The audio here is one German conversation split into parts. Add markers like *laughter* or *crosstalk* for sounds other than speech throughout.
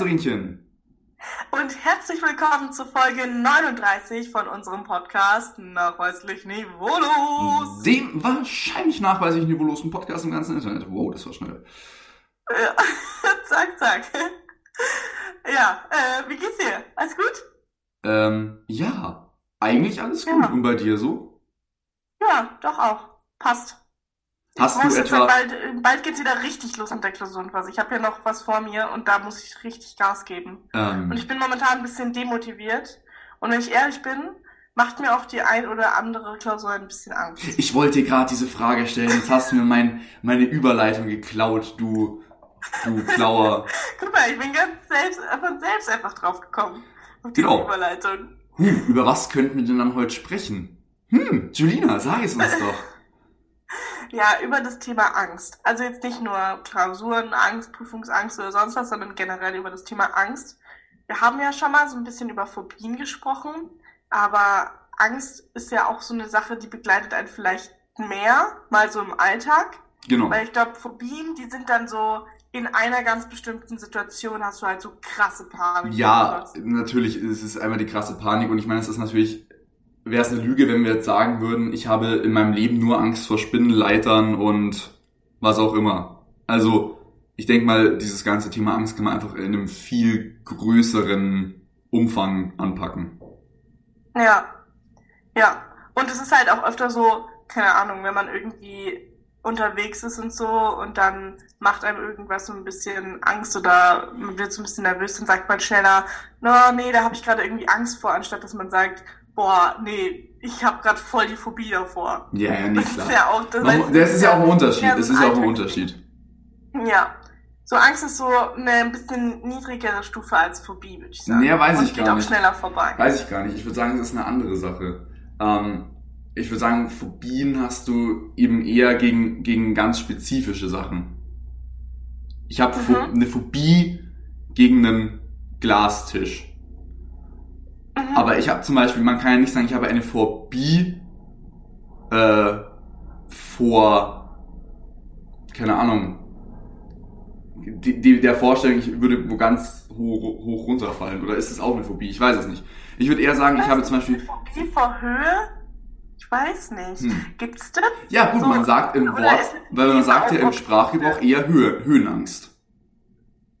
Schwesterinchen. Und herzlich willkommen zu Folge 39 von unserem Podcast Nachweislich Niveaulos. Dem wahrscheinlich nachweislich niveaulosen Podcast im ganzen Internet. Wow, das war schnell. Ja, *laughs* zack, zack. Ja, äh, wie geht's dir? Alles gut? Ähm, ja, eigentlich alles gut. Ja. Und bei dir so? Ja, doch auch. Passt. Hast Ich du muss jetzt etwa... halt bald, bald geht's wieder richtig los mit der Klausurenphase. Ich habe ja noch was vor mir und da muss ich richtig Gas geben. Und Ähm, ich bin momentan ein bisschen demotiviert. Und wenn ich ehrlich bin, macht mir auch die ein oder andere Klausur ein bisschen Angst. ich wollte dir gerade diese Frage stellen. Jetzt hast du mir mein, meine Überleitung geklaut, du, du Klauer. *laughs* Guck mal, ich bin ganz selbst, von selbst einfach drauf gekommen. Auf diese Genau. Überleitung. Hm, über was könnten wir denn dann heute sprechen? Hm, Julina, sag es uns *laughs* doch. Ja, über das Thema Angst. Also jetzt nicht nur Klausurenangst, Prüfungsangst oder sonst was, sondern generell über das Thema Angst. Wir haben ja schon mal so ein bisschen über Phobien gesprochen, aber Angst ist ja auch so eine Sache, die begleitet einen vielleicht mehr, mal so im Alltag. Genau. Weil ich glaube, Phobien, die sind dann so in einer ganz bestimmten Situation hast du halt so krasse Panik. Ja, natürlich ist es einmal die krasse Panik und ich meine, es ist natürlich, wäre es eine Lüge, wenn wir jetzt sagen würden, ich habe in meinem Leben nur Angst vor Spinnenleitern und was auch immer. Also, ich denke mal, dieses ganze Thema Angst kann man einfach in einem viel größeren Umfang anpacken. Ja, ja. Und es ist halt auch öfter so, keine Ahnung, wenn man irgendwie unterwegs ist und so und dann macht einem irgendwas so ein bisschen Angst oder man wird so ein bisschen nervös, dann sagt man schneller, no, nee, da habe ich gerade irgendwie Angst vor, anstatt dass man sagt, boah, nee, ich habe gerade voll die Phobie davor. Ja, ja, nee, Das klar. ist ja auch, das, Man, das ist ja auch ein Unterschied. Ja, Das so ist ja auch ein Unterschied. Ja. So Angst ist so eine ein bisschen niedrigere Stufe als Phobie, würde ich sagen. Nee, weiß und ich geht gar auch nicht. schneller vorbei. Weiß ich gar nicht. Ich würde sagen, das ist eine andere Sache. Ähm, ich würde sagen, Phobien hast du eben eher gegen, gegen ganz spezifische Sachen. Ich habe Mhm. eine Phobie gegen einen Glastisch. Aber ich habe zum Beispiel, man kann ja nicht sagen, ich habe eine Phobie äh, vor, keine Ahnung, die, die, der Vorstellung, ich würde wo ganz hoch, hoch runterfallen. Oder ist es auch eine Phobie? Ich weiß es nicht. Ich würde eher sagen, ich habe zum Beispiel... Phobie vor Höhe? Ich weiß nicht. Hm. Gibt's das? Ja gut, So, man sagt im Wort, weil man sagt ja im Sprachgebrauch eher Höhe, Höhenangst.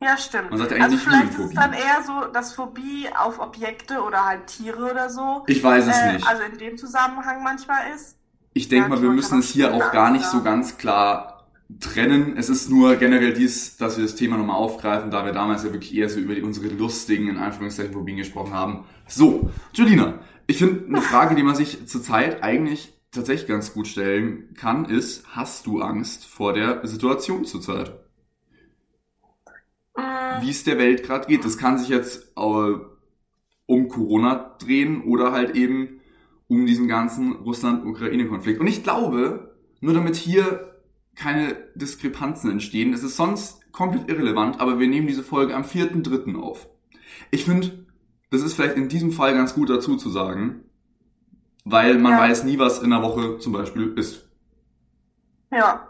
Ja, stimmt. Man sagt ja also eigentlich vielleicht ist es dann eher so, dass Phobie auf Objekte oder halt Tiere oder so. Ich weiß es äh, nicht. Also in dem Zusammenhang manchmal ist. Ich denke mal, wir müssen es hier auch gar nicht so ganz klar trennen. Es ist nur generell dies, dass wir das Thema nochmal aufgreifen, da wir damals ja wirklich eher so über die, unsere lustigen, in Anführungszeichen, Phobien gesprochen haben. So, Julina, ich finde, eine Frage, die man sich zurzeit eigentlich tatsächlich ganz gut stellen kann, ist, hast du Angst vor der Situation zurzeit? Wie es der Welt gerade geht. Das kann sich jetzt äh, um Corona drehen oder halt eben um diesen ganzen Russland-Ukraine-Konflikt. Und ich glaube, nur damit hier keine Diskrepanzen entstehen, es ist sonst komplett irrelevant, aber wir nehmen diese Folge am 4.3. auf. Ich finde, das ist vielleicht in diesem Fall ganz gut dazu zu sagen, weil man Ja. weiß nie, was in der Woche zum Beispiel ist. ja.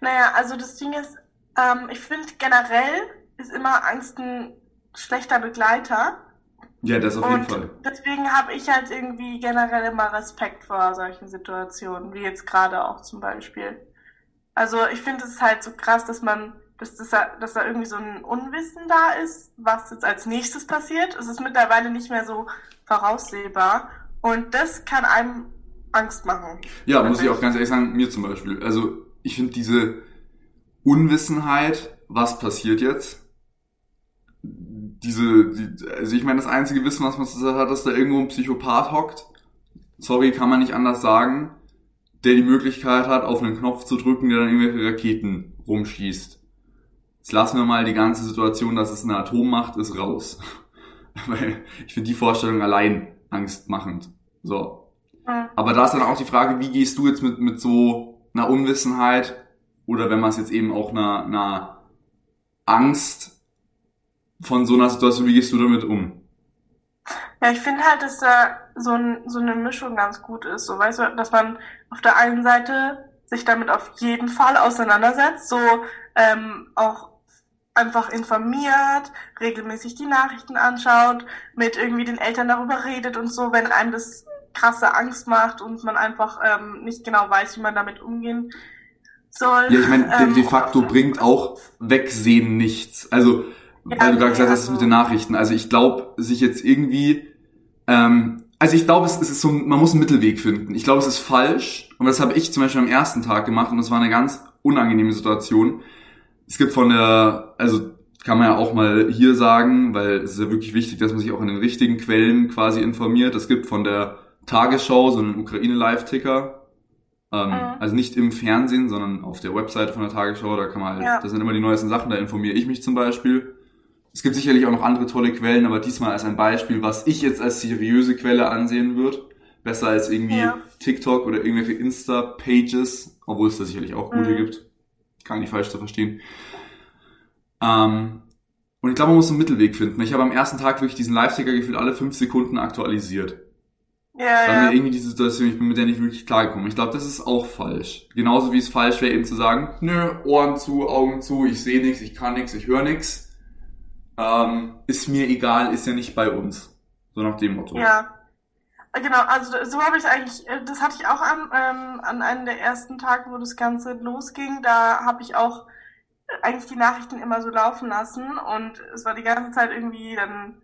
Naja, also das Ding ist, ähm, ich finde generell ist immer Angst ein schlechter Begleiter. Ja, das auf jeden Und Fall. deswegen habe ich halt irgendwie generell immer Respekt vor solchen Situationen, wie jetzt gerade auch zum Beispiel. Also ich finde es halt so krass, dass man, dass, das, da- dass da irgendwie so ein Unwissen da ist, was jetzt als nächstes passiert. Es ist mittlerweile nicht mehr so voraussehbar. Und das kann einem Angst machen. Ja, muss ich auch ganz ehrlich sagen, mir zum Beispiel. Also ich finde diese Unwissenheit, was passiert jetzt, diese, die, also ich meine, das einzige Wissen, was man so hat, dass da irgendwo ein Psychopath hockt. Sorry, kann man nicht anders sagen, der die Möglichkeit hat, auf einen Knopf zu drücken, der dann irgendwelche Raketen rumschießt. Jetzt lassen wir mal die ganze Situation, dass es eine Atommacht ist, raus. *laughs* Weil ich finde die Vorstellung allein angstmachend. So, Hm. aber da ist dann auch die Frage, wie gehst du jetzt mit, mit so einer Unwissenheit oder wenn man es jetzt eben auch einer, einer Angst von so einer Situation, wie gehst du damit um? Ja, ich finde halt, dass da so, ein, so eine Mischung ganz gut ist. So, weißt du, dass man auf der einen Seite sich damit auf jeden Fall auseinandersetzt, so ähm, auch einfach informiert, regelmäßig die Nachrichten anschaut, mit irgendwie den Eltern darüber redet und so, wenn einem das krasse Angst macht und man einfach ähm, nicht genau weiß, wie man damit umgehen soll. Ja, ich meine, ähm, de, facto bringt auch Wegsehen nichts. Also, ja, weil du gerade gesagt hast, mit den Nachrichten. Also ich glaube, sich jetzt irgendwie, ähm, also ich glaube, es, es ist so, man muss einen Mittelweg finden. Ich glaube, es ist falsch. Und das habe ich zum Beispiel am ersten Tag gemacht und das war eine ganz unangenehme Situation. Es gibt von der, also kann man ja auch mal hier sagen, weil es ist ja wirklich wichtig, dass man sich auch in den richtigen Quellen quasi informiert. Es gibt von der Tagesschau so einen Ukraine-Live-Ticker, ähm, mhm. Also nicht im Fernsehen, sondern auf der Webseite von der Tagesschau, da kann man halt, ja. das sind immer die neuesten Sachen, da informiere ich mich zum Beispiel. Es gibt sicherlich auch noch andere tolle Quellen, aber diesmal als ein Beispiel, was ich jetzt als seriöse Quelle ansehen würde. Besser als irgendwie ja. TikTok oder irgendwelche Insta-Pages, obwohl es da sicherlich auch gute mhm. gibt. Kann nicht falsch zu verstehen. Ähm, und ich glaube, man muss einen Mittelweg finden. Ich habe am ersten Tag wirklich diesen Live-Ticker gefühlt alle fünf Sekunden aktualisiert. Ja, weil ja. mir irgendwie die Situation, ich bin mit der nicht wirklich klargekommen. Ich glaube, das ist auch falsch. Genauso wie es falsch wäre, eben zu sagen, nö, Ohren zu, Augen zu, ich sehe nichts, ich kann nichts, ich höre nichts. Ähm, ist mir egal, ist ja nicht bei uns. So nach dem Motto. Ja. Genau, also so habe ich eigentlich, äh, das hatte ich auch an, ähm, an einem der ersten Tage, wo das Ganze losging. Da habe ich auch eigentlich die Nachrichten immer so laufen lassen und es war die ganze Zeit irgendwie, dann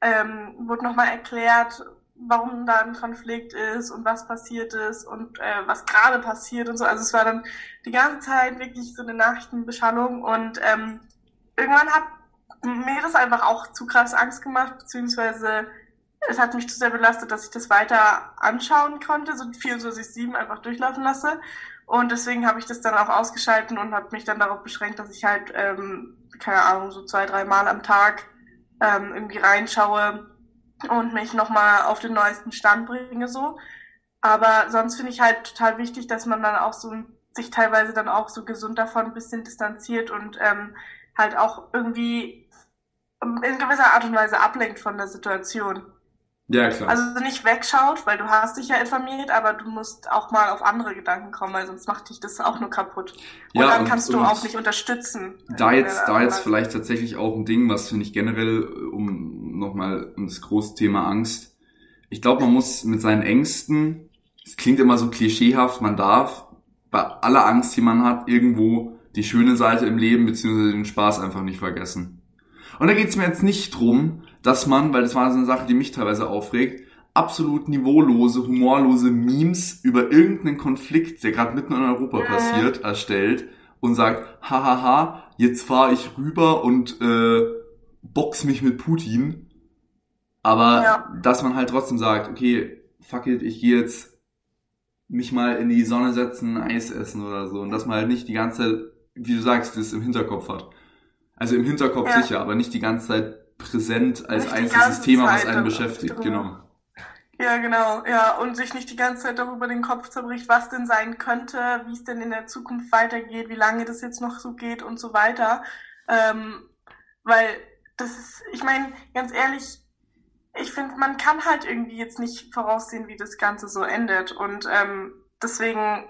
ähm, wurde nochmal erklärt, warum da ein Konflikt ist und was passiert ist und äh, was gerade passiert und so. Also es war dann die ganze Zeit wirklich so eine Nachrichtenbeschallung und ähm, irgendwann hat mir das einfach auch zu krass Angst gemacht, beziehungsweise es hat mich zu sehr belastet, dass ich das weiter anschauen konnte, so 24-7 einfach durchlaufen lasse. Und deswegen habe ich das dann auch ausgeschalten und habe mich dann darauf beschränkt, dass ich halt, ähm, keine Ahnung, so zwei, drei Mal am Tag ähm, irgendwie reinschaue, und mich nochmal auf den neuesten Stand bringe so. Aber sonst finde ich halt total wichtig, dass man dann auch so sich teilweise dann auch so gesund davon ein bisschen distanziert und ähm, halt auch irgendwie in gewisser Art und Weise ablenkt von der Situation. Ja, klar. Also nicht wegschaut, weil du hast dich ja informiert, aber du musst auch mal auf andere Gedanken kommen, weil sonst macht dich das auch nur kaputt. Und ja, dann und, kannst du auch nicht unterstützen. Da jetzt, da jetzt vielleicht tatsächlich auch ein Ding, was finde ich generell, um nochmal um das große Thema Angst. Ich glaube, man muss mit seinen Ängsten, es klingt immer so klischeehaft, man darf bei aller Angst, die man hat, irgendwo die schöne Seite im Leben beziehungsweise den Spaß einfach nicht vergessen. Und da geht es mir jetzt nicht drum, dass man, weil das war so eine Sache, die mich teilweise aufregt, absolut niveaulose, humorlose Memes über irgendeinen Konflikt, der gerade mitten in Europa passiert, erstellt und sagt, hahaha, jetzt fahre ich rüber und äh, box mich mit Putin. Aber ja. dass man halt trotzdem sagt, okay, fuck it, ich gehe jetzt mich mal in die Sonne setzen, Eis essen oder so. Und dass man halt nicht die ganze Zeit, wie du sagst, das im Hinterkopf hat. Also im Hinterkopf ja. sicher, aber nicht die ganze Zeit präsent als nicht einziges Thema, Zeit was einen beschäftigt, drüber. genau. Ja, genau, ja, und sich nicht die ganze Zeit darüber den Kopf zerbricht, was denn sein könnte, wie es denn in der Zukunft weitergeht, wie lange das jetzt noch so geht und so weiter. Ähm, weil das ist, ich meine, ganz ehrlich, ich finde, man kann halt irgendwie jetzt nicht voraussehen, wie das Ganze so endet. Und ähm, deswegen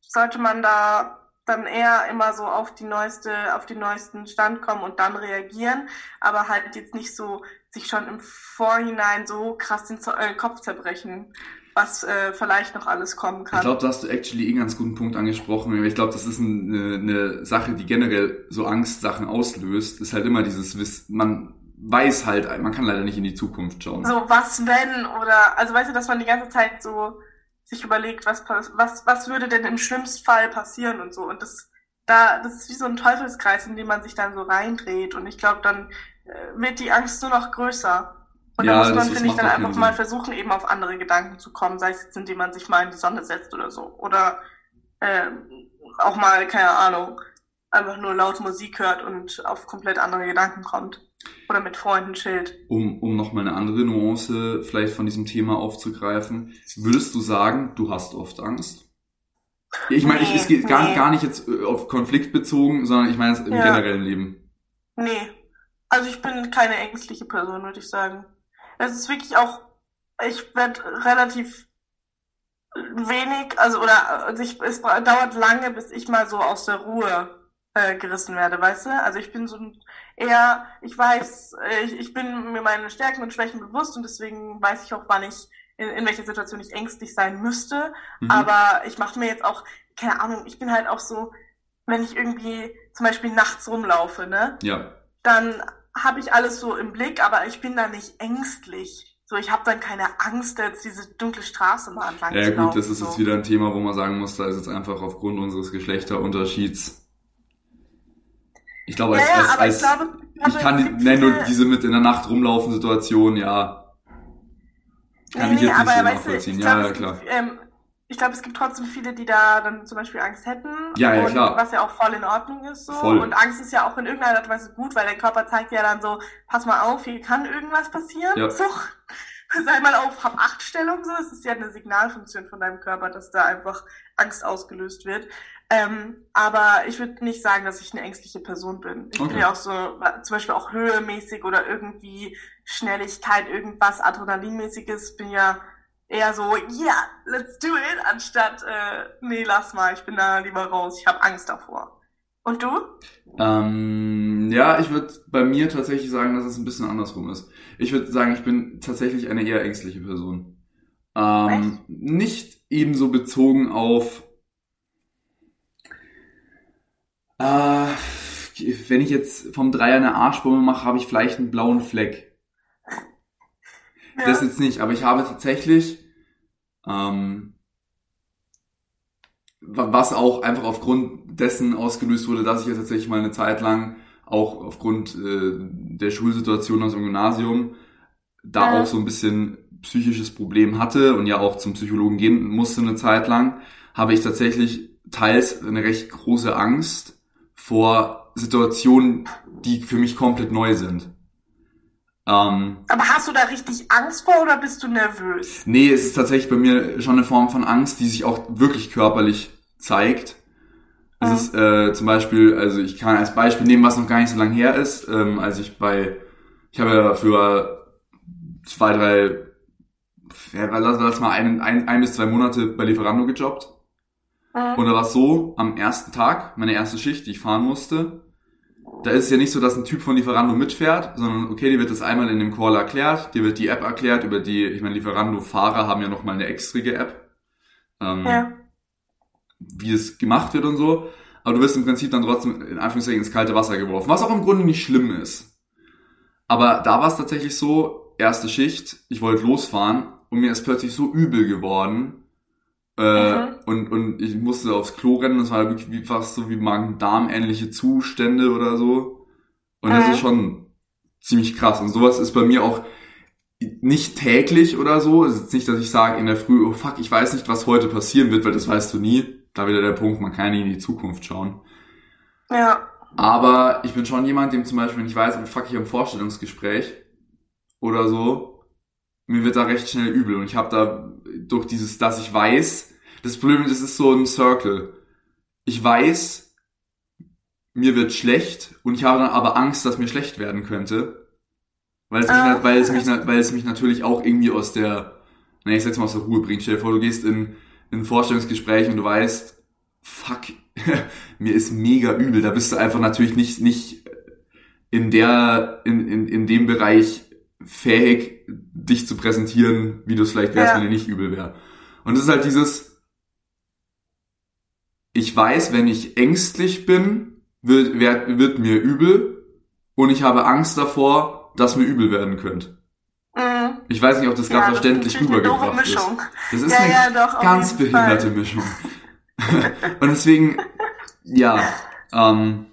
sollte man da dann eher immer so auf die neueste, auf den neuesten Stand kommen und dann reagieren, aber halt jetzt nicht so sich schon im Vorhinein so krass den äh, Kopf zerbrechen, was äh, vielleicht noch alles kommen kann. Ich glaube, da hast du actually einen ganz guten Punkt angesprochen. Ich glaube, das ist eine, eine Sache, die generell so Angstsachen auslöst. Ist halt immer dieses, man weiß halt, man kann leider nicht in die Zukunft schauen. So, was wenn oder, also weißt du, dass man die ganze Zeit so sich überlegt, was, was, was würde denn im schlimmsten Fall passieren und so. Und das, da, das ist wie so ein Teufelskreis, in dem man sich dann so reindreht. Und ich glaube, dann äh, wird die Angst nur noch größer. Und ja, da muss man, finde ich, dann einfach mal versuchen, eben auf andere Gedanken zu kommen, sei es jetzt, indem man sich mal in die Sonne setzt oder so. Oder äh, auch mal, keine Ahnung, einfach nur laut Musik hört und auf komplett andere Gedanken kommt. Oder mit Freunden chillt. Um, um nochmal eine andere Nuance vielleicht von diesem Thema aufzugreifen. Würdest du sagen, du hast oft Angst? Ich meine, nee, es geht nee. gar, gar nicht jetzt äh, auf Konflikt bezogen, sondern ich meine es im ja. generellen Leben. Nee. Also ich bin keine ängstliche Person, würde ich sagen. Es ist wirklich auch, ich werde relativ wenig, also oder also ich, es dauert lange, bis ich mal so aus der Ruhe äh, gerissen werde, weißt du? Also ich bin so ein eher, ich weiß, äh, ich, ich bin mir meine Stärken und Schwächen bewusst und deswegen weiß ich auch, wann ich in, in welcher Situation ich ängstlich sein müsste. Mhm. Aber ich mache mir jetzt auch, keine Ahnung, ich bin halt auch so, wenn ich irgendwie zum Beispiel nachts rumlaufe, ne? Ja. Dann habe ich alles so im Blick, aber ich bin da nicht ängstlich. So, ich habe dann keine Angst, jetzt diese dunkle Straße mal entlang ja, zu. Ja gut, das ist so. jetzt wieder ein Thema, wo man sagen muss, da ist jetzt einfach aufgrund unseres Geschlechterunterschieds ich glaube, als, ja, als, als ich, glaube, ich kann die, nein, nur diese mit in der Nacht rumlaufen Situation, ja. Kann nee, ich jetzt nicht so nachvollziehen. ja, ja, klar. Ähm, ich glaube, es gibt trotzdem viele, die da dann zum Beispiel Angst hätten. Ja, ja, klar. Was ja auch voll in Ordnung ist, so. Voll. Und Angst ist ja auch in irgendeiner Art und Weise gut, weil der Körper zeigt ja dann so, pass mal auf, hier kann irgendwas passieren. Ja. So. *laughs* Sei mal auf hab acht Stellung, so. Es ist ja eine Signalfunktion von deinem Körper, dass da einfach Angst ausgelöst wird. Ähm, aber ich würde nicht sagen, dass ich eine ängstliche Person bin. Ich okay. bin ja auch so, zum Beispiel auch höhemäßig oder irgendwie Schnelligkeit, irgendwas Adrenalinmäßiges, bin ja eher so, ja, yeah, let's do it, anstatt, äh, nee, lass mal, ich bin da lieber raus, ich habe Angst davor. Und du? Ähm, ja, ich würde bei mir tatsächlich sagen, dass es ein bisschen andersrum ist. Ich würde sagen, ich bin tatsächlich eine eher ängstliche Person. Ähm, nicht ebenso bezogen auf Äh, wenn ich jetzt vom Dreier eine Arschbombe mache, habe ich vielleicht einen blauen Fleck. Ja. Das jetzt nicht, aber ich habe tatsächlich, ähm, was auch einfach aufgrund dessen ausgelöst wurde, dass ich jetzt tatsächlich mal eine Zeit lang auch aufgrund äh, der Schulsituation aus dem Gymnasium da ja. auch so ein bisschen psychisches Problem hatte und ja auch zum Psychologen gehen musste eine Zeit lang, habe ich tatsächlich teils eine recht große Angst vor Situationen, die für mich komplett neu sind. Ähm, Aber hast du da richtig Angst vor oder bist du nervös? Nee, es ist tatsächlich bei mir schon eine Form von Angst, die sich auch wirklich körperlich zeigt. Es mhm. ist äh, zum Beispiel, also ich kann als Beispiel nehmen, was noch gar nicht so lange her ist, ähm, als ich bei, ich habe ja für zwei, drei, ja, lass, lass mal ein, ein, ein bis zwei Monate bei Lieferando gejobbt. Und da war es so, am ersten Tag, meine erste Schicht, die ich fahren musste, da ist es ja nicht so, dass ein Typ von Lieferando mitfährt, sondern okay, dir wird das einmal in dem Call erklärt, dir wird die App erklärt, über die, ich meine, Lieferando-Fahrer haben ja nochmal eine extrige App. Ähm, ja. Wie es gemacht wird und so. Aber du wirst im Prinzip dann trotzdem in Anführungszeichen ins kalte Wasser geworfen, was auch im Grunde nicht schlimm ist. Aber da war es tatsächlich so, erste Schicht, ich wollte losfahren und mir ist plötzlich so übel geworden, äh, mhm. und, und ich musste aufs Klo rennen, das war wirklich fast so wie Magen-Darm-ähnliche Zustände oder so. Und das ist schon ziemlich krass. Und sowas ist bei mir auch nicht täglich oder so. Es ist nicht, dass ich sage in der Früh, oh fuck, ich weiß nicht, was heute passieren wird, weil das weißt du nie. Da wieder der Punkt, man kann nicht in die Zukunft schauen. Ja. Aber ich bin schon jemand, dem zum Beispiel, wenn ich weiß, oh fuck, ich habe ein Vorstellungsgespräch oder so, mir wird da recht schnell übel. Und ich habe da durch dieses, dass ich weiß, das Problem ist, es ist so ein Circle. Ich weiß, mir wird schlecht und ich habe dann aber Angst, dass mir schlecht werden könnte. Weil es, ah, mich, weil es, mich, weil es mich natürlich auch irgendwie aus der, na ich sag's mal aus der Ruhe bringt. Stell dir vor, du gehst in, in ein Vorstellungsgespräch und du weißt, fuck, *laughs* mir ist mega übel. Da bist du einfach natürlich nicht, nicht in der, in, in, in dem Bereich fähig, dich zu präsentieren, wie du es vielleicht wärst, ja. wenn dir nicht übel wäre. Und es ist halt dieses, ich weiß, wenn ich ängstlich bin, wird, wird, wird mir übel und ich habe Angst davor, dass mir übel werden könnte. Mhm. Ich weiß nicht, ob das ganz ja, verständlich rübergebracht ist. Das ist ja, eine ja, doch, ganz behinderte Fall. Mischung. *laughs* und deswegen, ja, ähm,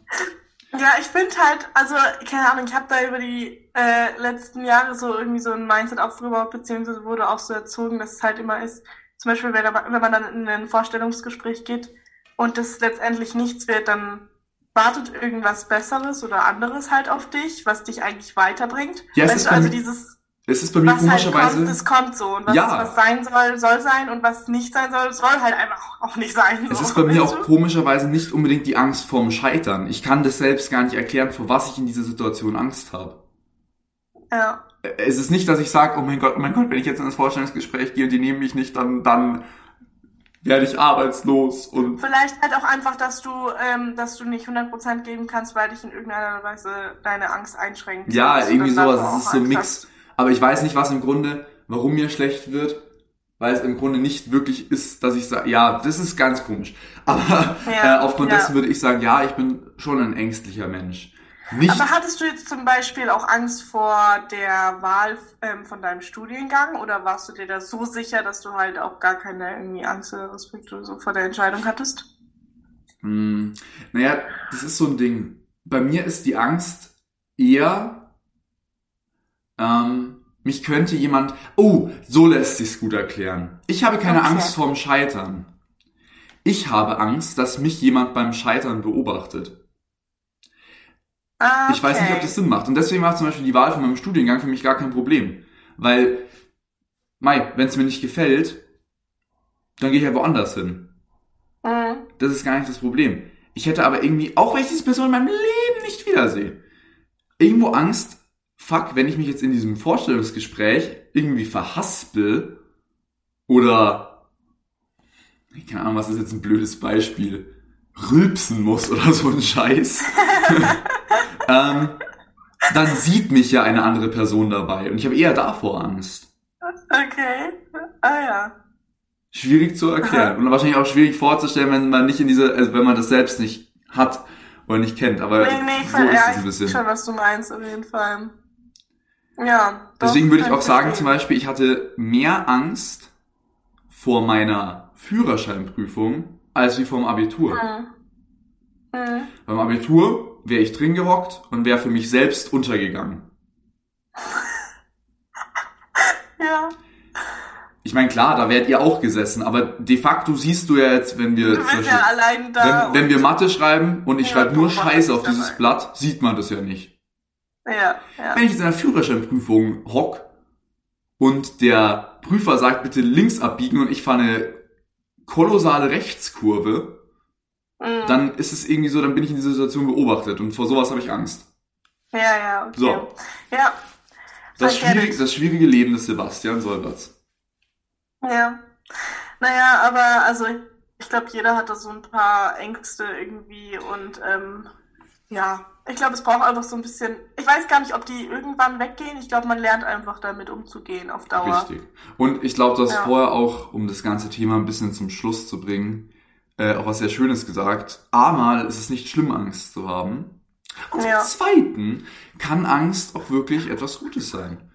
ja, ich finde halt, also, keine Ahnung, ich habe da über die äh, letzten Jahre so irgendwie so ein Mindset aufgebaut, beziehungsweise wurde auch so erzogen, dass es halt immer ist, zum Beispiel, wenn, wenn man dann in ein Vorstellungsgespräch geht und das letztendlich nichts wird, dann wartet irgendwas Besseres oder anderes halt auf dich, was dich eigentlich weiterbringt. Ja, es ist also dieses es ist bei mir was komischerweise. Halt kommt, das kommt so. Und was, ja. was sein soll, soll sein. Und was nicht sein soll, soll halt einfach *laughs* auch nicht sein. So. Es ist bei mir auch komischerweise nicht unbedingt die Angst vorm Scheitern. Ich kann das selbst gar nicht erklären, vor was ich in dieser Situation Angst habe. Ja. Es ist nicht, dass ich sage, oh mein Gott, oh mein Gott, wenn ich jetzt in das Vorstellungsgespräch gehe und die nehmen mich nicht, dann, dann werde ich arbeitslos und Vielleicht halt auch einfach, dass du, ähm, dass du nicht 100% geben kannst, weil dich in irgendeiner Weise deine Angst einschränkt. ja, irgendwie sowas. Es ist so ein Mix. hast. Aber ich weiß nicht, was im Grunde, warum mir schlecht wird, weil es im Grunde nicht wirklich ist, dass ich sage, ja, das ist ganz komisch. Aber Ja, äh, aufgrund ja. dessen würde ich sagen, ja, ich bin schon ein ängstlicher Mensch. Nicht, Aber hattest du jetzt zum Beispiel auch Angst vor der Wahl ähm, von deinem Studiengang oder warst du dir da so sicher, dass du halt auch gar keine irgendwie Angst oder Respekt oder so vor der Entscheidung hattest? Hm, naja, das ist so ein Ding. Bei mir ist die Angst eher, ähm, mich könnte jemand, oh, so lässt sich's gut erklären. Ich habe keine Okay. Angst vorm Scheitern. Ich habe Angst, dass mich jemand beim Scheitern beobachtet. Ah, Ich weiß nicht, ob das Sinn macht. Und deswegen war zum Beispiel die Wahl von meinem Studiengang für mich gar kein Problem. Weil, Mai, wenn es mir nicht gefällt, dann gehe ich ja woanders hin. Mhm. Das ist gar nicht das Problem. Ich hätte aber irgendwie, auch wenn ich diese Person in meinem Leben nicht wiedersehe, irgendwo Angst, fuck, wenn ich mich jetzt in diesem Vorstellungsgespräch irgendwie verhaspel oder, keine Ahnung, was ist jetzt ein blödes Beispiel, rülpsen muss oder so ein Scheiß, *laughs* ähm, dann sieht mich ja eine andere Person dabei und ich habe eher davor Angst. Okay. Ah ja. schwierig zu erklären und wahrscheinlich auch schwierig vorzustellen, wenn man nicht in diese, also wenn man das selbst nicht hat oder nicht kennt. Aber Nee, nee, ich so ist es ein ich weiß bisschen. schon, was du meinst, auf jeden Fall. Ja. doch, Deswegen würde ich auch sagen, verstehen. zum Beispiel, ich hatte mehr Angst vor meiner Führerscheinprüfung als wie vom Abitur. Mhm. Mhm. Beim Abitur wäre ich drin gehockt und wäre für mich selbst untergegangen. *laughs* Ja. Ich meine, klar, da wärt ihr auch gesessen, aber de facto siehst du ja jetzt, wenn wir Beispiel, ja wenn, wenn wir Mathe schreiben und ich Ja, schreibe nur Scheiße auf dieses dabei. Blatt, sieht man das ja nicht. Ja, ja. Wenn ich jetzt in einer Führerscheinprüfung hock und der Prüfer sagt, bitte links abbiegen und ich fahre eine kolossale Rechtskurve, Mhm. dann ist es irgendwie so, dann bin ich in dieser Situation beobachtet und vor sowas habe ich Angst. Ja, ja, okay. So. Ja. Das, it. das schwierige Leben des Sebastian Solberts. Ja. Naja, aber also ich glaube, jeder hat da so ein paar Ängste irgendwie und ähm, ja, ich glaube, es braucht einfach so ein bisschen. Ich weiß gar nicht, ob die irgendwann weggehen. Ich glaube, man lernt einfach damit umzugehen auf Dauer. Richtig. Und ich glaube, du hast Ja. vorher auch, um das ganze Thema ein bisschen zum Schluss zu bringen, äh, auch was sehr Schönes gesagt. Einmal ist es nicht schlimm, Angst zu haben. Und zum Ja. Zweiten kann Angst auch wirklich etwas Gutes sein.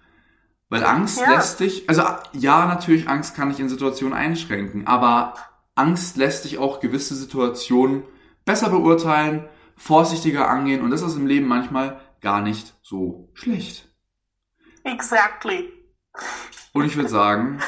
Weil Angst Ja. lässt dich, also ja, natürlich, Angst kann dich in Situationen einschränken, aber Angst lässt dich auch gewisse Situationen besser beurteilen, vorsichtiger angehen und das ist im Leben manchmal gar nicht so schlecht. Exactly. Und ich würde sagen,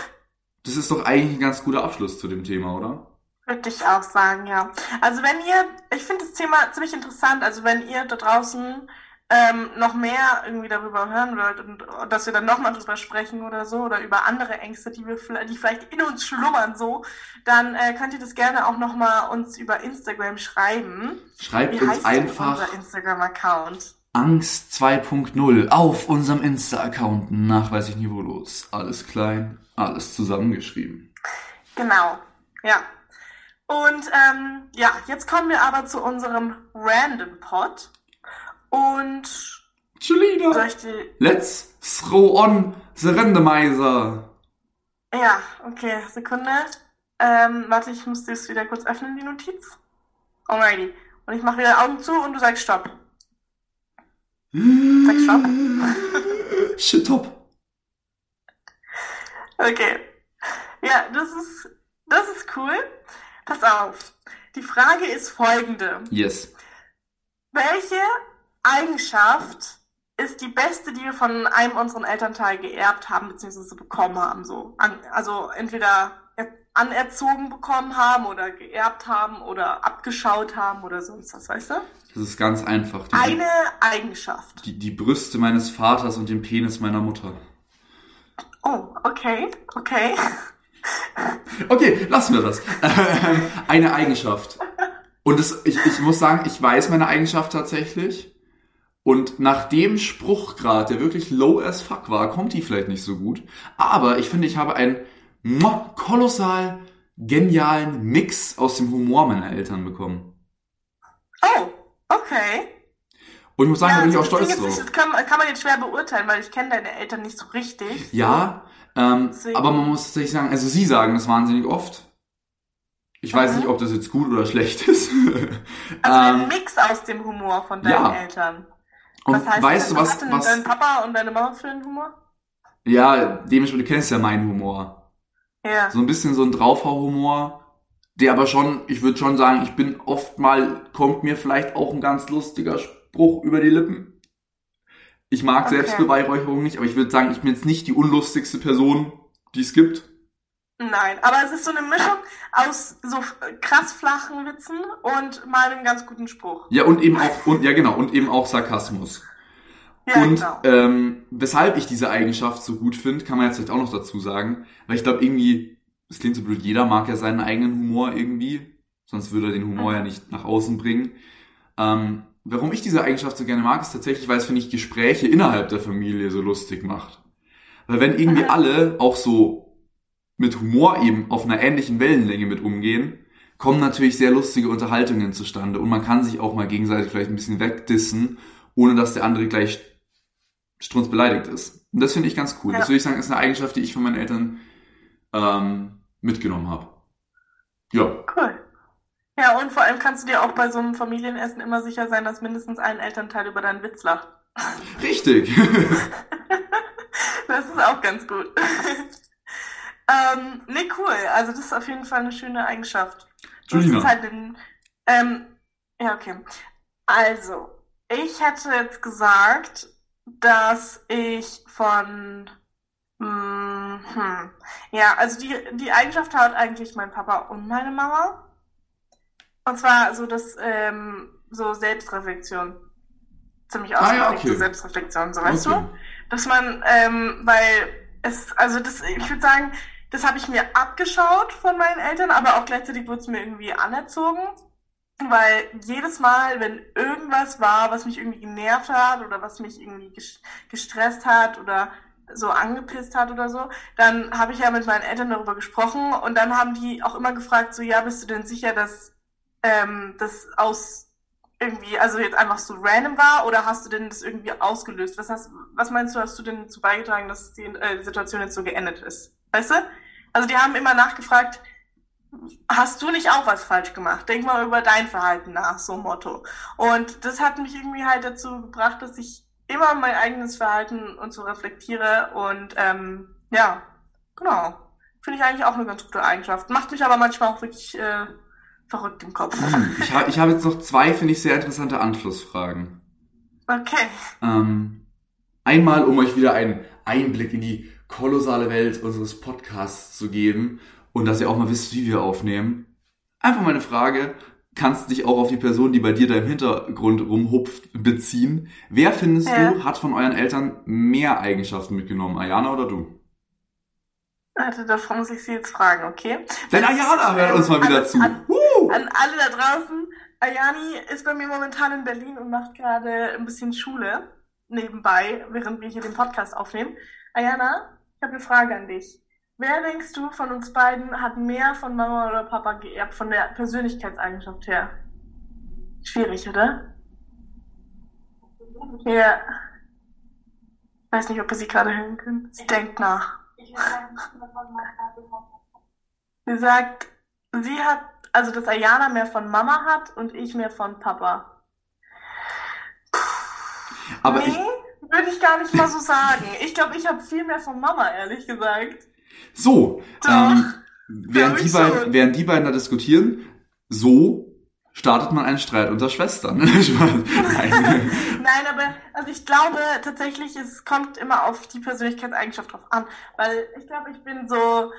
das ist doch eigentlich ein ganz guter Abschluss zu dem Thema, oder? Würde ich auch sagen, ja. Also wenn ihr, ich finde das Thema ziemlich interessant, also wenn ihr da draußen ähm, noch mehr irgendwie darüber hören wollt und dass wir dann nochmal drüber sprechen oder so oder über andere Ängste, die wir vielleicht, die vielleicht in uns schlummern so, dann äh, könnt ihr das gerne auch nochmal uns über Instagram schreiben. Schreibt Wie uns einfach unser Instagram-Account? Angst 2.0 auf unserem Insta-Account nachweislich niveaulos. Alles klein, alles zusammengeschrieben. Genau, ja. Und ähm, ja, jetzt kommen wir aber zu unserem Random Pod. Und soll Julina, ich die let's throw on the randomizer. Ja, okay, Sekunde. Ähm, warte, ich muss das wieder kurz öffnen, die Notiz. Alrighty. Und ich mache wieder Augen zu und du sagst Stopp. Sag Stopp. *laughs* Shit top. Okay. Ja, das ist, das ist cool. Pass auf. Die Frage ist folgende. Yes. Welche Eigenschaft ist die beste, die wir von einem unserer Elternteil geerbt haben, beziehungsweise bekommen haben, so? Also entweder er- anerzogen bekommen haben oder geerbt haben oder abgeschaut haben oder sonst was, weißt du? Das ist ganz einfach. Die, Eine Eigenschaft. die, die Brüste meines Vaters und den Penis meiner Mutter. Oh, okay, okay. *laughs* Okay, lassen wir das. *laughs* Eine Eigenschaft. Und das, ich, ich muss sagen, ich weiß meine Eigenschaft tatsächlich. Und nach dem Spruch gerade, der wirklich low as fuck war, kommt die vielleicht nicht so gut. Aber ich finde, ich habe ein muah, kolossal genialen Mix aus dem Humor meiner Eltern bekommen. Oh, okay. Und ich muss sagen, ja, da bin ich auch das stolz Ding drauf. Das kann, kann man jetzt schwer beurteilen, weil ich kenne deine Eltern nicht so richtig. Ja, ähm, Deswegen- aber man muss tatsächlich sagen, also sie sagen das wahnsinnig oft. Ich weiß Mhm. nicht, ob das jetzt gut oder schlecht ist. Also *laughs* ähm, ein Mix aus dem Humor von deinen ja. Eltern. Und Was heißt weißt das? du was, denn was, dein Papa und deine Mama für einen Humor? ja, dementsprechend, du kennst ja meinen Humor. Ja. So ein bisschen so ein Draufhau-Humor, der aber schon, ich würde schon sagen, ich bin oft mal, kommt mir vielleicht auch ein ganz lustiger Spruch über die Lippen. Ich mag Okay. Selbstbeweihräucherung nicht, aber ich würde sagen, ich bin jetzt nicht die unlustigste Person, die es gibt. Nein, aber es ist so eine Mischung aus so krass flachen Witzen und mal einem ganz guten Spruch. Ja, und eben auch, und, ja genau, und eben auch Sarkasmus. Ja, und genau. ähm, weshalb ich diese Eigenschaft so gut finde, kann man jetzt vielleicht auch noch dazu sagen, weil ich glaube irgendwie, das klingt so blöd, jeder mag ja seinen eigenen Humor irgendwie, sonst würde er den Humor Mhm. ja nicht nach außen bringen. Ähm, warum ich diese Eigenschaft so gerne mag, ist tatsächlich, weil es, finde ich, Gespräche innerhalb der Familie so lustig macht. Weil wenn irgendwie alle auch so mit Humor eben auf einer ähnlichen Wellenlänge mit umgehen, kommen natürlich sehr lustige Unterhaltungen zustande und man kann sich auch mal gegenseitig vielleicht ein bisschen wegdissen, ohne dass der andere gleich strunz beleidigt ist. Und das finde ich ganz cool. Ja. Das würde ich sagen, ist eine Eigenschaft, die ich von meinen Eltern ähm, mitgenommen habe. Ja. Cool. Ja, und vor allem kannst du dir auch bei so einem Familienessen immer sicher sein, dass mindestens ein Elternteil über deinen Witz lacht. Richtig. *laughs* Das ist auch ganz gut. Ähm, nee, cool. Also das ist auf jeden Fall eine schöne Eigenschaft. Das Julina. ist halt ein, ähm, ja, okay. Also, ich hätte jetzt gesagt, dass ich von, hm, hm, ja, also die, die Eigenschaft hat eigentlich mein Papa und meine Mama. Und zwar so das, ähm, so Selbstreflexion. Ziemlich Ah, ja, ausgeprägte okay. Selbstreflexion, so weißt Okay. du? Dass man, ähm, weil es, also das, ich würde sagen, das habe ich mir abgeschaut von meinen Eltern, aber auch gleichzeitig wurde es mir irgendwie anerzogen. Weil jedes Mal, wenn irgendwas war, was mich irgendwie genervt hat oder was mich irgendwie ges- gestresst hat oder so angepisst hat oder so, dann habe ich ja mit meinen Eltern darüber gesprochen und dann haben die auch immer gefragt, so, ja, bist du denn sicher, dass ähm, das aus irgendwie, also jetzt einfach so random war oder hast du denn das irgendwie ausgelöst? Was hast, was meinst du, hast du denn dazu beigetragen, dass die äh, Situation jetzt so geendet ist? Weißt du? Also die haben immer nachgefragt, hast du nicht auch was falsch gemacht? Denk mal über dein Verhalten nach, so Motto. Und das hat mich irgendwie halt dazu gebracht, dass ich immer mein eigenes Verhalten und so reflektiere und ähm, ja, genau. Finde ich eigentlich auch eine ganz gute Eigenschaft. Macht mich aber manchmal auch wirklich äh, verrückt im Kopf. Hm, Ich, ha ich habe jetzt noch zwei, finde ich, sehr interessante Anschlussfragen. Okay. Ähm, einmal, um euch wieder einen Einblick in die kolossale Welt unseres Podcasts zu geben und dass ihr auch mal wisst, wie wir aufnehmen. Einfach mal eine Frage. Kannst dich auch auf die Person, die bei dir da im Hintergrund rumhupft, beziehen. Wer findest Ja. du, hat von euren Eltern mehr Eigenschaften mitgenommen? Ayana oder du? Warte, da muss ich Sie jetzt fragen, okay? Denn Ayana hört uns mal wieder an, zu. An, an alle da draußen, Ayani ist bei mir momentan in Berlin und macht gerade ein bisschen Schule nebenbei, während wir hier den Podcast aufnehmen. Ayana, habe eine Frage an dich. Wer denkst du von uns beiden hat mehr von Mama oder Papa geerbt, von der Persönlichkeitseigenschaft her? Schwierig, oder? Ja. Ich weiß nicht, ob ihr sie gerade hören könnt. Sie denkt nach. *laughs* Sie sagt, sie hat, also dass Ayana mehr von Mama hat und ich mehr von Papa. Aber nee, ich, würde ich gar nicht mal so sagen. Ich glaube, ich habe viel mehr von Mama, ehrlich gesagt. so, Doch. ähm, während, die beiden, während die beiden da diskutieren, so startet man einen Streit unter Schwestern. *laughs* Nein. *laughs* Nein, aber also ich glaube tatsächlich, es kommt immer auf die Persönlichkeitseigenschaft drauf an. Weil ich glaube, ich bin so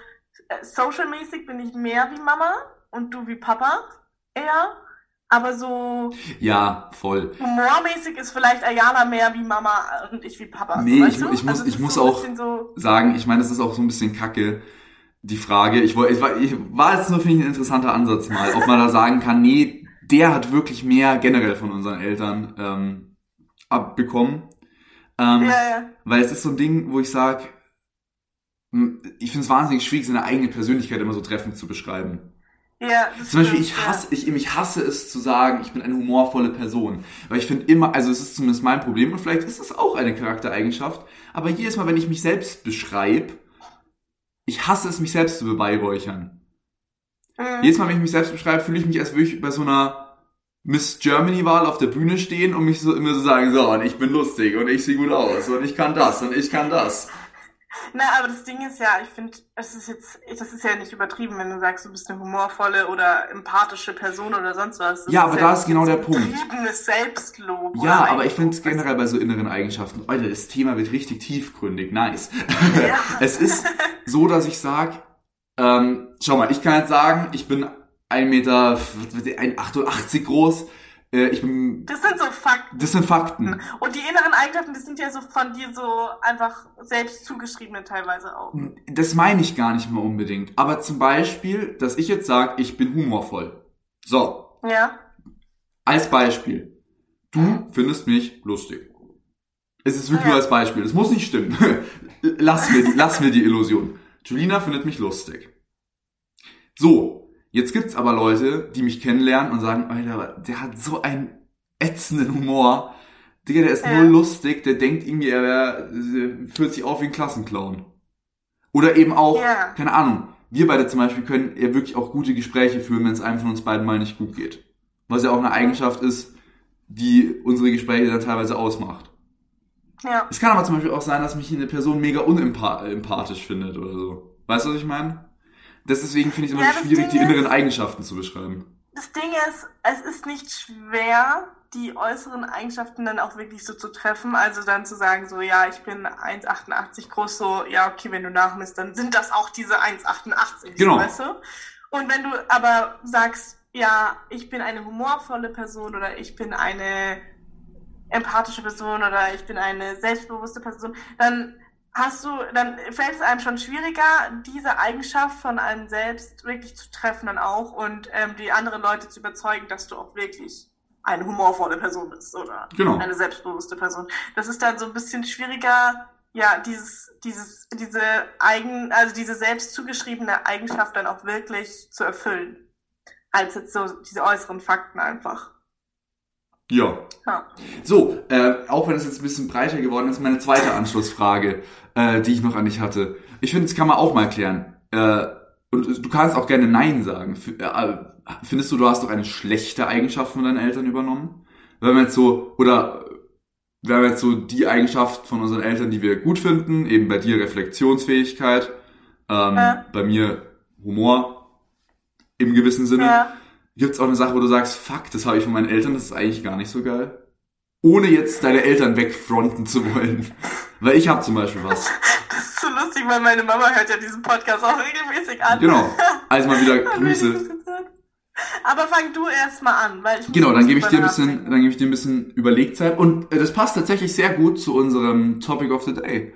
äh, socialmäßig bin ich mehr wie Mama und du wie Papa eher. Aber so Ja, voll. humormäßig ist vielleicht Ayana mehr wie Mama und ich wie Papa. Nee, weißt ich- ich muss- das ich muss so auch- So, Sagen, ich meine, das ist auch so ein bisschen kacke, die Frage. Ich, wollte, ich, war, ich war jetzt nur, finde ich, ein interessanter Ansatz mal, ob man da sagen kann, nee, der hat wirklich mehr generell von unseren Eltern ähm, abbekommen. Ähm, ja, ja. Weil es ist so ein Ding, wo ich sag, ich finde es wahnsinnig schwierig, seine eigene Persönlichkeit immer so treffend zu beschreiben. Ja, Zum Beispiel, ich hasse, ich, ich hasse es zu sagen, ich bin eine humorvolle Person. Weil ich finde immer, also es ist zumindest mein Problem und vielleicht ist es auch eine Charaktereigenschaft, aber jedes Mal, wenn ich mich selbst beschreibe, ich hasse es, mich selbst zu beweihräuchern. Mhm. Jedes Mal, wenn ich mich selbst beschreibe, fühle ich mich, als würde ich bei so einer Miss Germany-Wahl auf der Bühne stehen und mich so immer so sagen, so, und ich bin lustig und ich sehe gut aus und ich kann das und ich kann das. Na, aber das Ding ist ja, ich finde, es ist jetzt, das ist ja nicht übertrieben, wenn du sagst, du bist eine humorvolle oder empathische Person oder sonst was. Das Ja, aber da ist genau der Punkt. Übertriebenes Selbstlob. Ja, aber ich finde es generell bei so inneren Eigenschaften, Alter, das Thema wird richtig tiefgründig, nice. Ja. *laughs* es ist so, dass ich sag, ähm, schau mal, ich kann jetzt sagen, ich bin 1 Meter, 1,88 groß, ich bin, Das sind so Fakten. das sind Fakten. Und die inneren Eigenschaften, das sind ja so von dir so einfach selbst zugeschriebene teilweise auch. Das meine ich gar nicht mal unbedingt. Aber zum Beispiel, dass ich jetzt sage, ich bin humorvoll. So, Ja. als Beispiel. Du findest mich lustig. Es ist wirklich Ja. nur als Beispiel. Das muss nicht stimmen. *laughs* lass, mir, lass mir die Illusion. Julina findet mich lustig. So, jetzt gibt's aber Leute, die mich kennenlernen und sagen, Alter, der hat so einen ätzenden Humor. Digga, der ist Ja. nur lustig, der denkt irgendwie, er wär, äh, fühlt sich auf wie ein Klassenclown. Oder eben auch, Ja. keine Ahnung, wir beide zum Beispiel können ja wirklich auch gute Gespräche führen, wenn es einem von uns beiden mal nicht gut geht. Was ja auch eine Eigenschaft ist, die unsere Gespräche dann teilweise ausmacht. Ja. Es kann aber zum Beispiel auch sein, dass mich eine Person mega unempathisch findet oder so. Weißt du, was ich meine? Das deswegen finde ich es immer Ja, so schwierig, die Ding inneren ist- Eigenschaften zu beschreiben. Das Ding ist, es ist nicht schwer, die äußeren Eigenschaften dann auch wirklich so zu treffen. Also dann zu sagen, so, ja, ich bin 1,88 groß, so, ja, okay, wenn du nachmisst, dann sind das auch diese 1,88, Genau. weißt du? Und wenn du aber sagst, ja, ich bin eine humorvolle Person oder ich bin eine empathische Person oder ich bin eine selbstbewusste Person, dann hast du, dann fällt es einem schon schwieriger, diese Eigenschaft von einem selbst wirklich zu treffen dann auch und ähm, die anderen Leute zu überzeugen, dass du auch wirklich eine humorvolle Person bist oder Genau. eine selbstbewusste Person. Das ist dann so ein bisschen schwieriger, ja, dieses, dieses, diese eigen, also diese selbst zugeschriebene Eigenschaft dann auch wirklich zu erfüllen. Als jetzt so diese äußeren Fakten einfach. Ja. Ja. So, äh, auch wenn es jetzt ein bisschen breiter geworden ist, meine zweite Anschlussfrage, äh, die ich noch an dich hatte. Ich finde, das kann man auch mal klären. Äh, und du kannst auch gerne Nein sagen. Äh, findest du, du hast doch eine schlechte Eigenschaft von deinen Eltern übernommen? Wenn wir jetzt so, oder wir haben jetzt so die Eigenschaft von unseren Eltern, die wir gut finden, eben bei dir Reflexionsfähigkeit, ähm, Ja. bei mir Humor im gewissen Sinne. Ja. Gibt's auch eine Sache, wo du sagst, fuck, das habe ich von meinen Eltern, das ist eigentlich gar nicht so geil? Ohne jetzt deine Eltern wegfronten zu wollen. Weil ich habe zum Beispiel was. *laughs* Das ist so lustig, weil meine Mama hört ja diesen Podcast auch regelmäßig an. Genau. Also mal wieder *laughs* Grüße. Aber fang du erst mal an, weil ich muss Genau, dann gebe ich dir ein bisschen, dann gebe ich dir ein bisschen Überlegzeit und äh, das passt tatsächlich sehr gut zu unserem Topic of the Day,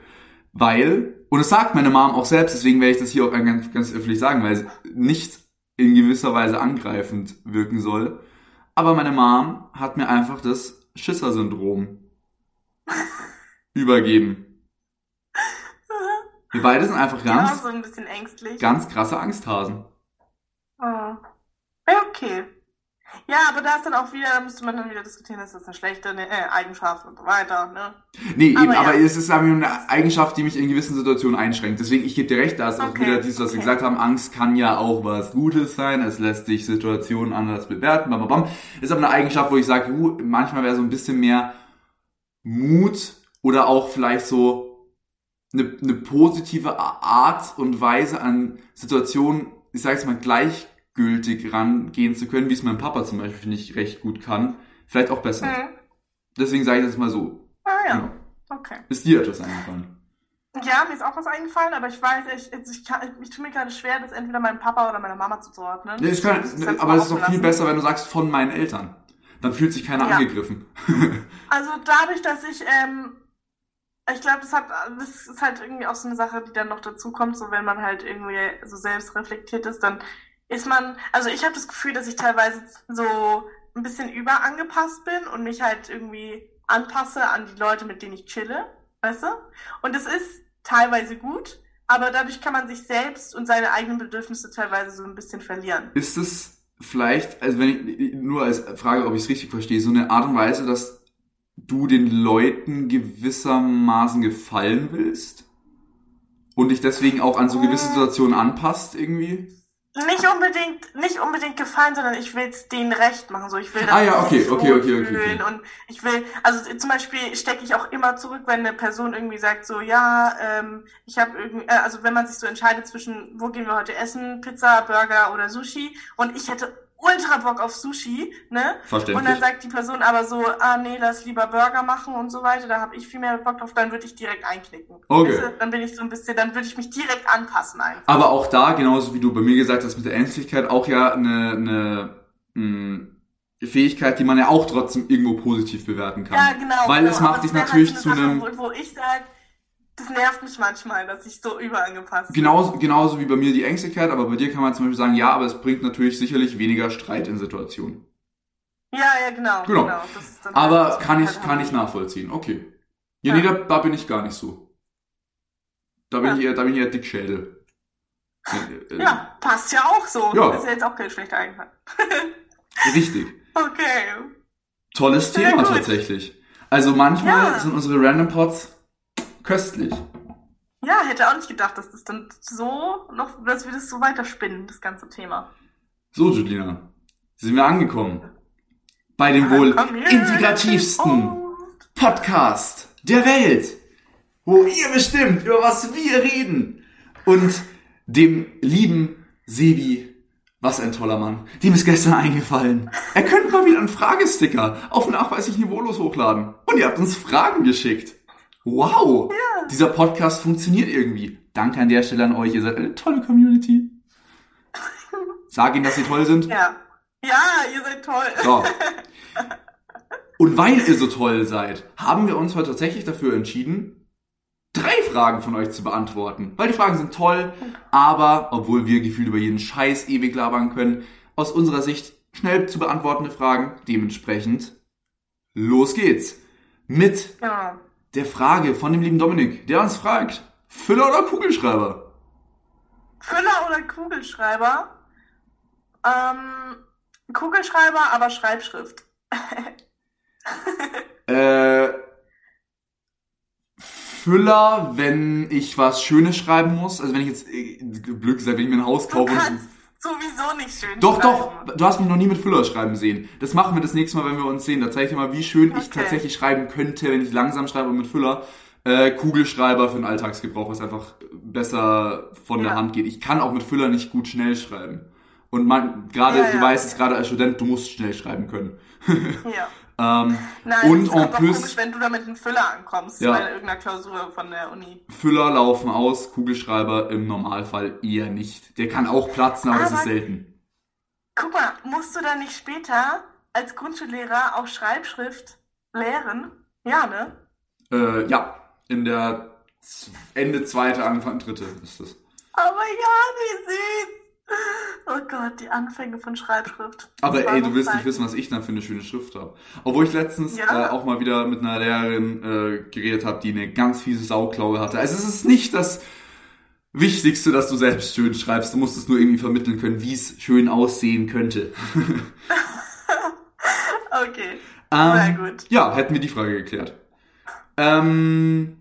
weil und es sagt meine Mom auch selbst, deswegen werde ich das hier auch ganz, ganz öffentlich sagen, weil es nicht in gewisser Weise angreifend wirken soll. Aber meine Mom hat mir einfach das Schisser-Syndrom übergeben. Wir beide sind einfach Ja, ganz, so ein ganz krasse Angsthasen. Oh. Ja, okay. Ja, aber da ist dann auch wieder, da müsste man dann wieder diskutieren, ist das eine schlechte ne, äh, Eigenschaft und so weiter, ne? Nee, eben, Aber aber ja. es ist aber eine Eigenschaft, die mich in gewissen Situationen einschränkt. Deswegen, ich gebe dir recht, da ist auch Okay, wieder dieses, was wir okay. gesagt haben, Angst kann ja auch was Gutes sein, es lässt sich Situationen anders bewerten, bam, bam, bam. Ist aber eine Eigenschaft, wo ich sage, uh, manchmal wäre so ein bisschen mehr Mut oder auch vielleicht so eine, eine positive Art und Weise an Situationen, ich sage jetzt mal, gleichgültig rangehen zu können, wie es mein Papa zum Beispiel, finde ich, recht gut kann. Vielleicht auch besser. Mhm. Deswegen sage ich das mal so. Ah ja, Genau. okay. Ist dir etwas eingefallen? Ja, mir ist auch was eingefallen, aber ich weiß, ich, ich, ich, kann, ich tue mir gerade schwer, das entweder meinem Papa oder meiner Mama zuzuordnen. Nee, es kann, Das aber es ist auch offen viel besser, wenn du sagst von meinen Eltern. Dann fühlt sich keiner Ja. angegriffen. *laughs* Also dadurch, dass ich, ähm, ich glaube, das hat, das ist halt irgendwie auch so eine Sache, die dann noch dazu kommt, so wenn man halt irgendwie so selbst reflektiert ist, dann ist man, also ich habe das Gefühl, dass ich teilweise so ein bisschen überangepasst bin und mich halt irgendwie anpasse an die Leute, mit denen ich chille, weißt du? Und es ist teilweise gut, aber dadurch kann man sich selbst und seine eigenen Bedürfnisse teilweise so ein bisschen verlieren. Ist es vielleicht, also wenn ich nur als Frage, ob ich es richtig verstehe, so eine Art und Weise, dass du den Leuten gewissermaßen gefallen willst? Und dich deswegen auch an so gewisse Mm. Situationen anpasst irgendwie? Nicht unbedingt, nicht unbedingt gefallen, sondern ich will es denen recht machen. So, ich will, Ah ja, okay, okay, okay, okay. Und ich will, also zum Beispiel stecke ich auch immer zurück, wenn eine Person irgendwie sagt, so, ja, ähm, ich habe irgendwie, äh, also wenn man sich so entscheidet zwischen, wo gehen wir heute essen, Pizza, Burger oder Sushi, und ich hätte ultra Bock auf Sushi, ne? Und dann Verständlich. sagt die Person aber so, ah nee, lass lieber Burger machen und so weiter, da habe ich viel mehr Bock drauf, dann würde ich direkt einknicken. Okay. Weißt du? Dann bin ich so ein bisschen, dann würde ich mich direkt anpassen einfach. Aber auch da, genauso wie du bei mir gesagt hast mit der Ängstlichkeit, auch ja eine, eine mh, Fähigkeit, die man ja auch trotzdem irgendwo positiv bewerten kann. Ja, genau. Weil genau. es macht Aber dich natürlich halt zu so einem- Sache, Wo, wo ich sage, das nervt mich manchmal, dass ich so überangepasst bin. Genauso, genauso wie bei mir die Ängstlichkeit, aber bei dir kann man zum Beispiel sagen, ja, aber es bringt natürlich sicherlich weniger Streit in Situationen. Ja, ja, genau. Genau. Dann Aber halt- kann ich, halt kann ich Harmonie. nachvollziehen. Okay. Ja, Ja. nee, da, da bin ich gar nicht so. Da bin Ja. ich eher, da bin ich eher Dickschädel. Ja, passt ja auch so. Ja. Ist ja jetzt auch kein schlechter Einfall. *laughs* Richtig. Okay. Tolles Thema tatsächlich. Also manchmal Ja. sind unsere Random Pots köstlich. Ja, hätte auch nicht gedacht, dass das dann so noch, dass wir das so weiterspinnen, das ganze Thema. So, Julina, sind wir angekommen. Bei dem wohl integrativsten und- Podcast der Welt, wo ihr bestimmt, über was wir reden. Und dem lieben Sebi, was ein toller Mann, dem ist gestern eingefallen. Er könnte mal wieder einen Fragesticker auf nachweislich niveaulos hochladen. Und ihr habt uns Fragen geschickt. Wow! Dieser Podcast funktioniert irgendwie. Danke an der Stelle an euch, ihr seid eine tolle Community. *laughs* Sag ihnen, dass sie toll sind. Ja. Ja, ihr seid toll. So. *laughs* Und weil ihr so toll seid, haben wir uns heute tatsächlich dafür entschieden, drei Fragen von euch zu beantworten. Weil die Fragen sind toll, aber obwohl wir gefühlt über jeden Scheiß ewig labern können, aus unserer Sicht schnell zu beantwortende Fragen. Dementsprechend, los geht's. Mit Genau. Der Frage von dem lieben Dominik, der uns fragt, Füller oder Kugelschreiber? Füller oder Kugelschreiber? Ähm, Kugelschreiber, aber Schreibschrift. *laughs* Äh, Füller, wenn ich was Schönes schreiben muss. Also wenn ich jetzt, äh, blöd gesagt, wenn ich mir ein Haus Du kaufe und... kannst sowieso nicht schön Doch, schreiben. doch, du hast mich noch nie mit Füller schreiben sehen. Das machen wir das nächste Mal, wenn wir uns sehen. Da zeige ich dir mal, wie schön ich Okay. tatsächlich schreiben könnte, wenn ich langsam schreibe und mit Füller. Äh, Kugelschreiber für den Alltagsgebrauch, was einfach besser von der Ja. Hand geht. Ich kann auch mit Füller nicht gut schnell schreiben. Und man, gerade, Ja, du ja. weißt es gerade als Student, du musst schnell schreiben können. *laughs* Ja. Ähm, Nein, Und en plus- komisch, wenn du da mit einem Füller ankommst Ja. bei irgendeiner Klausur von der Uni. Füller laufen aus, Kugelschreiber im Normalfall eher nicht. Der kann auch platzen, aber das Aber- ist selten. Guck mal, musst du da nicht später als Grundschullehrer auch Schreibschrift lehren? Ja, ne? Äh, ja, in der Ende zweite, Anfang dritte ist das. Aber ja, wie süß. Oh Gott, die Anfänge von Schreibschrift. Aber ey, du willst nicht wissen, was ich dann für eine schöne Schrift habe. Obwohl ich letztens Ja. äh, auch mal wieder mit einer Lehrerin äh, geredet habe, die eine ganz fiese Sauklaue hatte. Also es ist nicht das Wichtigste, dass du selbst schön schreibst. Du musst es nur irgendwie vermitteln können, wie es schön aussehen könnte. *laughs* Okay, sehr Ähm, gut. Ja, hätten wir die Frage geklärt. Ähm,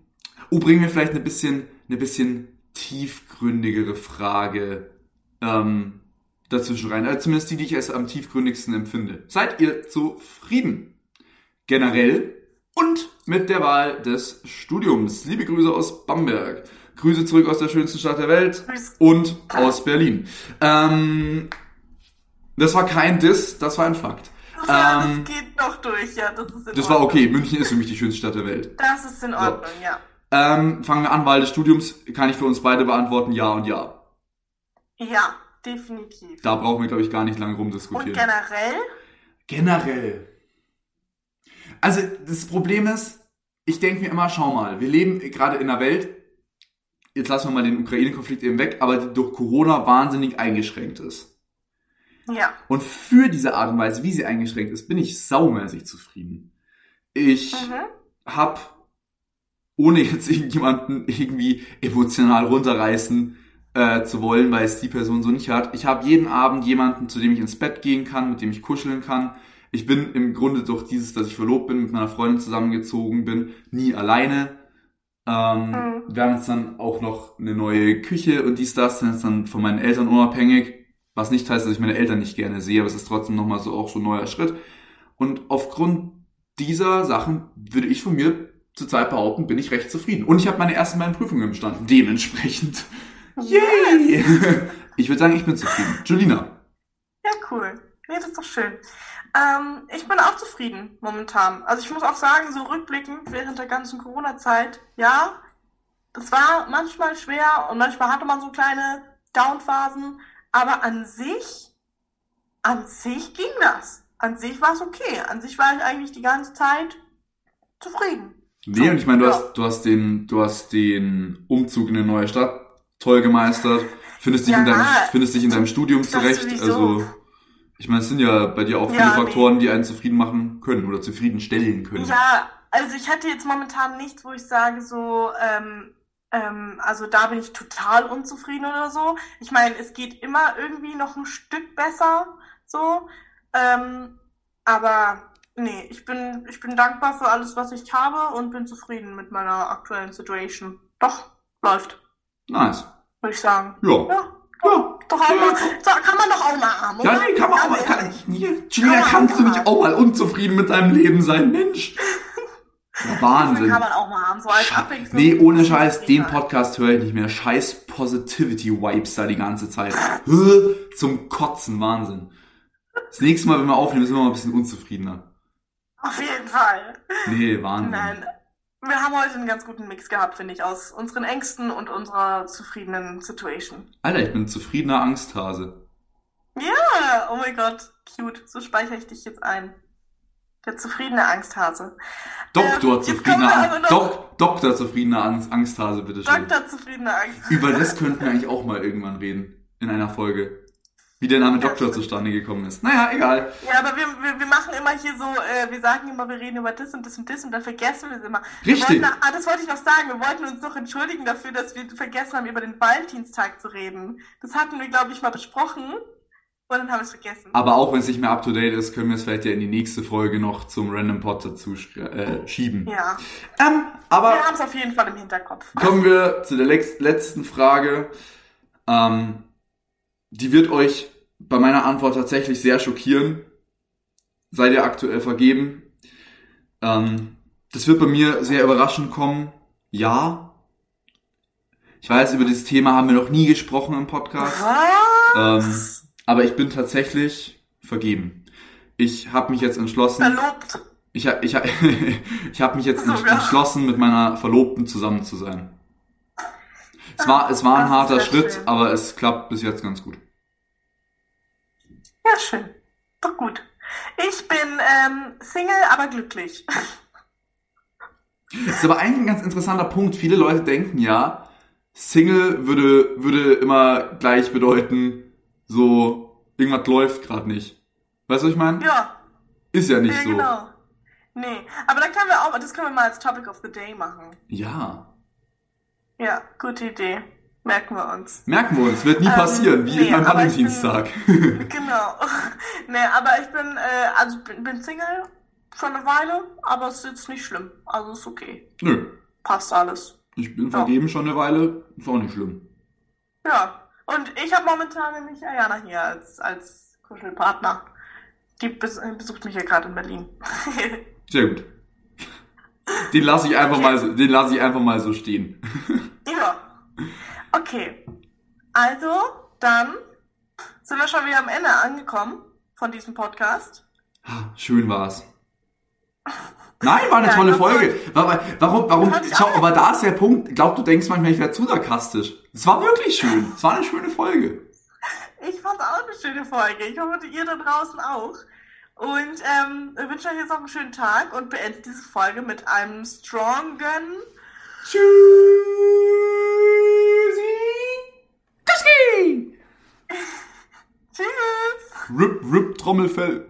oh, bringen wir vielleicht eine bisschen, eine bisschen tiefgründigere Frage ähm, dazwischen rein. Also zumindest die, die ich als am tiefgründigsten empfinde. Seid ihr zufrieden? Generell und mit der Wahl des Studiums. Liebe Grüße aus Bamberg. Grüße zurück aus der schönsten Stadt der Welt und aus Berlin. Ähm, das war kein Diss, das war ein Fakt. *laughs* Das, war, Ähm, das geht noch durch, ja. Das ist in das war Ordnung. okay. München ist für mich die schönste Stadt der Welt. Das ist in Ordnung, ja. Ähm, fangen wir an, Wahl des Studiums kann ich für uns beide beantworten, ja und ja. Ja, definitiv. Da brauchen wir, glaube ich, gar nicht lange Und rumdiskutieren. generell, Generell. Also, das Problem ist, ich denke mir immer, schau mal, wir leben gerade in einer Welt, jetzt lassen wir mal den Ukraine-Konflikt eben weg, aber die durch Corona wahnsinnig eingeschränkt ist. ja. Und für diese Art und Weise, wie sie eingeschränkt ist, bin ich saumäßig zufrieden. Ich Mhm. hab ohne jetzt irgendjemanden irgendwie emotional runterreißen äh, zu wollen, weil es die Person so nicht hat. Ich habe jeden Abend jemanden, zu dem ich ins Bett gehen kann, mit dem ich kuscheln kann. Ich bin im Grunde durch dieses, dass ich verlobt bin, mit meiner Freundin zusammengezogen bin, nie alleine. Ähm, Mhm. Wir haben jetzt dann auch noch eine neue Küche und dies, das, sind jetzt dann von meinen Eltern unabhängig. Was nicht heißt, dass ich meine Eltern nicht gerne sehe, aber es ist trotzdem nochmal so auch so ein neuer Schritt. Und aufgrund dieser Sachen würde ich von mir zurzeit behaupten, bin ich recht zufrieden. Und ich habe meine ersten beiden Prüfungen bestanden. Dementsprechend. Yay! *laughs* Ich würde sagen, ich bin zufrieden. Julina. Ja, cool. Nee, das ist doch schön. Ähm, ich bin auch zufrieden momentan. Also ich muss auch sagen, so rückblickend während der ganzen Corona-Zeit, ja, es war manchmal schwer und manchmal hatte man so kleine Downphasen, aber an sich, an sich ging das. An sich war es okay. An sich war ich eigentlich die ganze Zeit zufrieden. Nee, und ich meine, du Ja. hast, du hast den, du hast den Umzug in eine neue Stadt toll gemeistert. Findest dich, in, Ja, deinem, findest dich in deinem Studium zurecht. Also, ich meine, es sind ja bei dir auch viele Ja, nee. Faktoren, die einen zufrieden machen können oder zufriedenstellen können. Ja, also ich hatte jetzt momentan nichts, wo ich sage so, ähm, ähm, also da bin ich total unzufrieden oder so. Ich meine, es geht immer irgendwie noch ein Stück besser, so. Ähm, aber nee, ich bin, ich bin dankbar für alles, was ich habe und bin zufrieden mit meiner aktuellen Situation. Doch, läuft, Nice. würde ich sagen. Ja. Ja, Ja. doch auch mal, so, kann man doch auch mal Ja, oder? nee, kann man auch mal. Kann, hier, man kannst du mal. nicht auch mal unzufrieden mit deinem Leben sein, Mensch? *laughs* Ja, Wahnsinn. kann man auch mal haben, so als Abwechslung. Nee, ohne Scheiß, den. Podcast höre ich nicht mehr. Scheiß Positivity-Vibes da die ganze Zeit. *laughs* Zum Kotzen, Wahnsinn. Das nächste Mal, wenn wir aufnehmen, sind wir mal ein bisschen unzufriedener. Auf jeden Fall. Nee, Wahnsinn. Nein, wir haben heute einen ganz guten Mix gehabt, finde ich, aus unseren Ängsten und unserer zufriedenen Situation. Alter, ich bin ein zufriedener Angsthase. Ja, oh mein Gott, cute. So speichere ich dich jetzt ein. Der zufriedene Angsthase. Doktor Ähm, zufriedener kommen wir aber Angst, noch- Dok Doktor zufriedener Angst Angsthase, bitteschön. Doktor zufriedener Angsthase. Über das könnten wir eigentlich auch mal irgendwann reden. In einer Folge. Wie der Name Doktor zustande gekommen ist. Naja, egal. Ja, aber wir, wir, wir machen immer hier so, äh, wir sagen immer, wir reden über das und das und das und dann vergessen wir es immer. Richtig. Wollten, ah, das wollte ich noch sagen. Wir wollten uns noch entschuldigen dafür, dass wir vergessen haben, über den Valentinstag zu reden. Das hatten wir, glaube ich, mal besprochen und dann haben wir es vergessen. Aber auch wenn es nicht mehr up to date ist, können wir es vielleicht ja in die nächste Folge noch zum Random Pod dazu äh, schieben. Ja, Ähm, aber wir haben es auf jeden Fall im Hinterkopf. kommen wir zu der letzten Frage. Ähm, die wird euch bei meiner Antwort tatsächlich sehr schockieren. Seid ihr aktuell vergeben? Ähm, das wird bei mir sehr überraschend kommen. Ja. Ich weiß, über dieses Thema haben wir noch nie gesprochen im Podcast. Ähm, aber ich bin tatsächlich vergeben. Ich habe mich jetzt entschlossen. Verlobt. Ich, ich, *laughs* ich habe mich jetzt entschlossen, mit meiner Verlobten zusammen zu sein. Es war, es war ein Das harter Schritt, schön. aber es klappt bis jetzt ganz gut. Ja, schön. Doch gut. Ich bin ähm, Single, aber glücklich. Das *laughs* ist aber eigentlich ein ganz interessanter Punkt. Viele Leute denken ja, Single würde, würde immer gleich bedeuten, so, irgendwas läuft gerade nicht. Weißt du, was ich meine? Ja, Ist ja nicht ja so. genau. Nee, aber da können wir auch, das können wir mal als Topic of the Day machen. Ja. Ja, gute Idee. Merken wir uns. Merken wir uns, wird nie Ähm, passieren, wie nee, beim Valentinstag. *laughs* Genau. *laughs* nee, aber ich bin, äh, also bin, bin Single schon eine Weile, aber es ist jetzt nicht schlimm. Also ist okay. Nö, Passt alles. ich bin vergeben schon eine Weile, ist auch nicht schlimm. Ja. Und ich habe momentan nämlich Ayana hier als, als Kuschelpartner. Die bes besucht mich ja gerade in Berlin. *laughs* Sehr gut. Den lasse ich einfach mal so, den lasse ich einfach mal so stehen. *laughs* ja. Okay. Also, dann sind wir schon wieder am Ende angekommen von diesem Podcast. Ah, Schön war's. Nein, war eine Ja, tolle Folge. Warum, warum, warum, schau, aber da ist der Punkt, glaub, du denkst manchmal, ich wäre zu sarkastisch. Es war wirklich schön. Es war eine schöne Folge. Ich fand auch eine schöne Folge. Ich hoffe, ihr da draußen auch. Und ähm, ich wünsche euch jetzt noch einen schönen Tag und beende diese Folge mit einem strongen Tschüssi. Tschüssi. *laughs* Tschüss. Rip, rip, Trommelfell.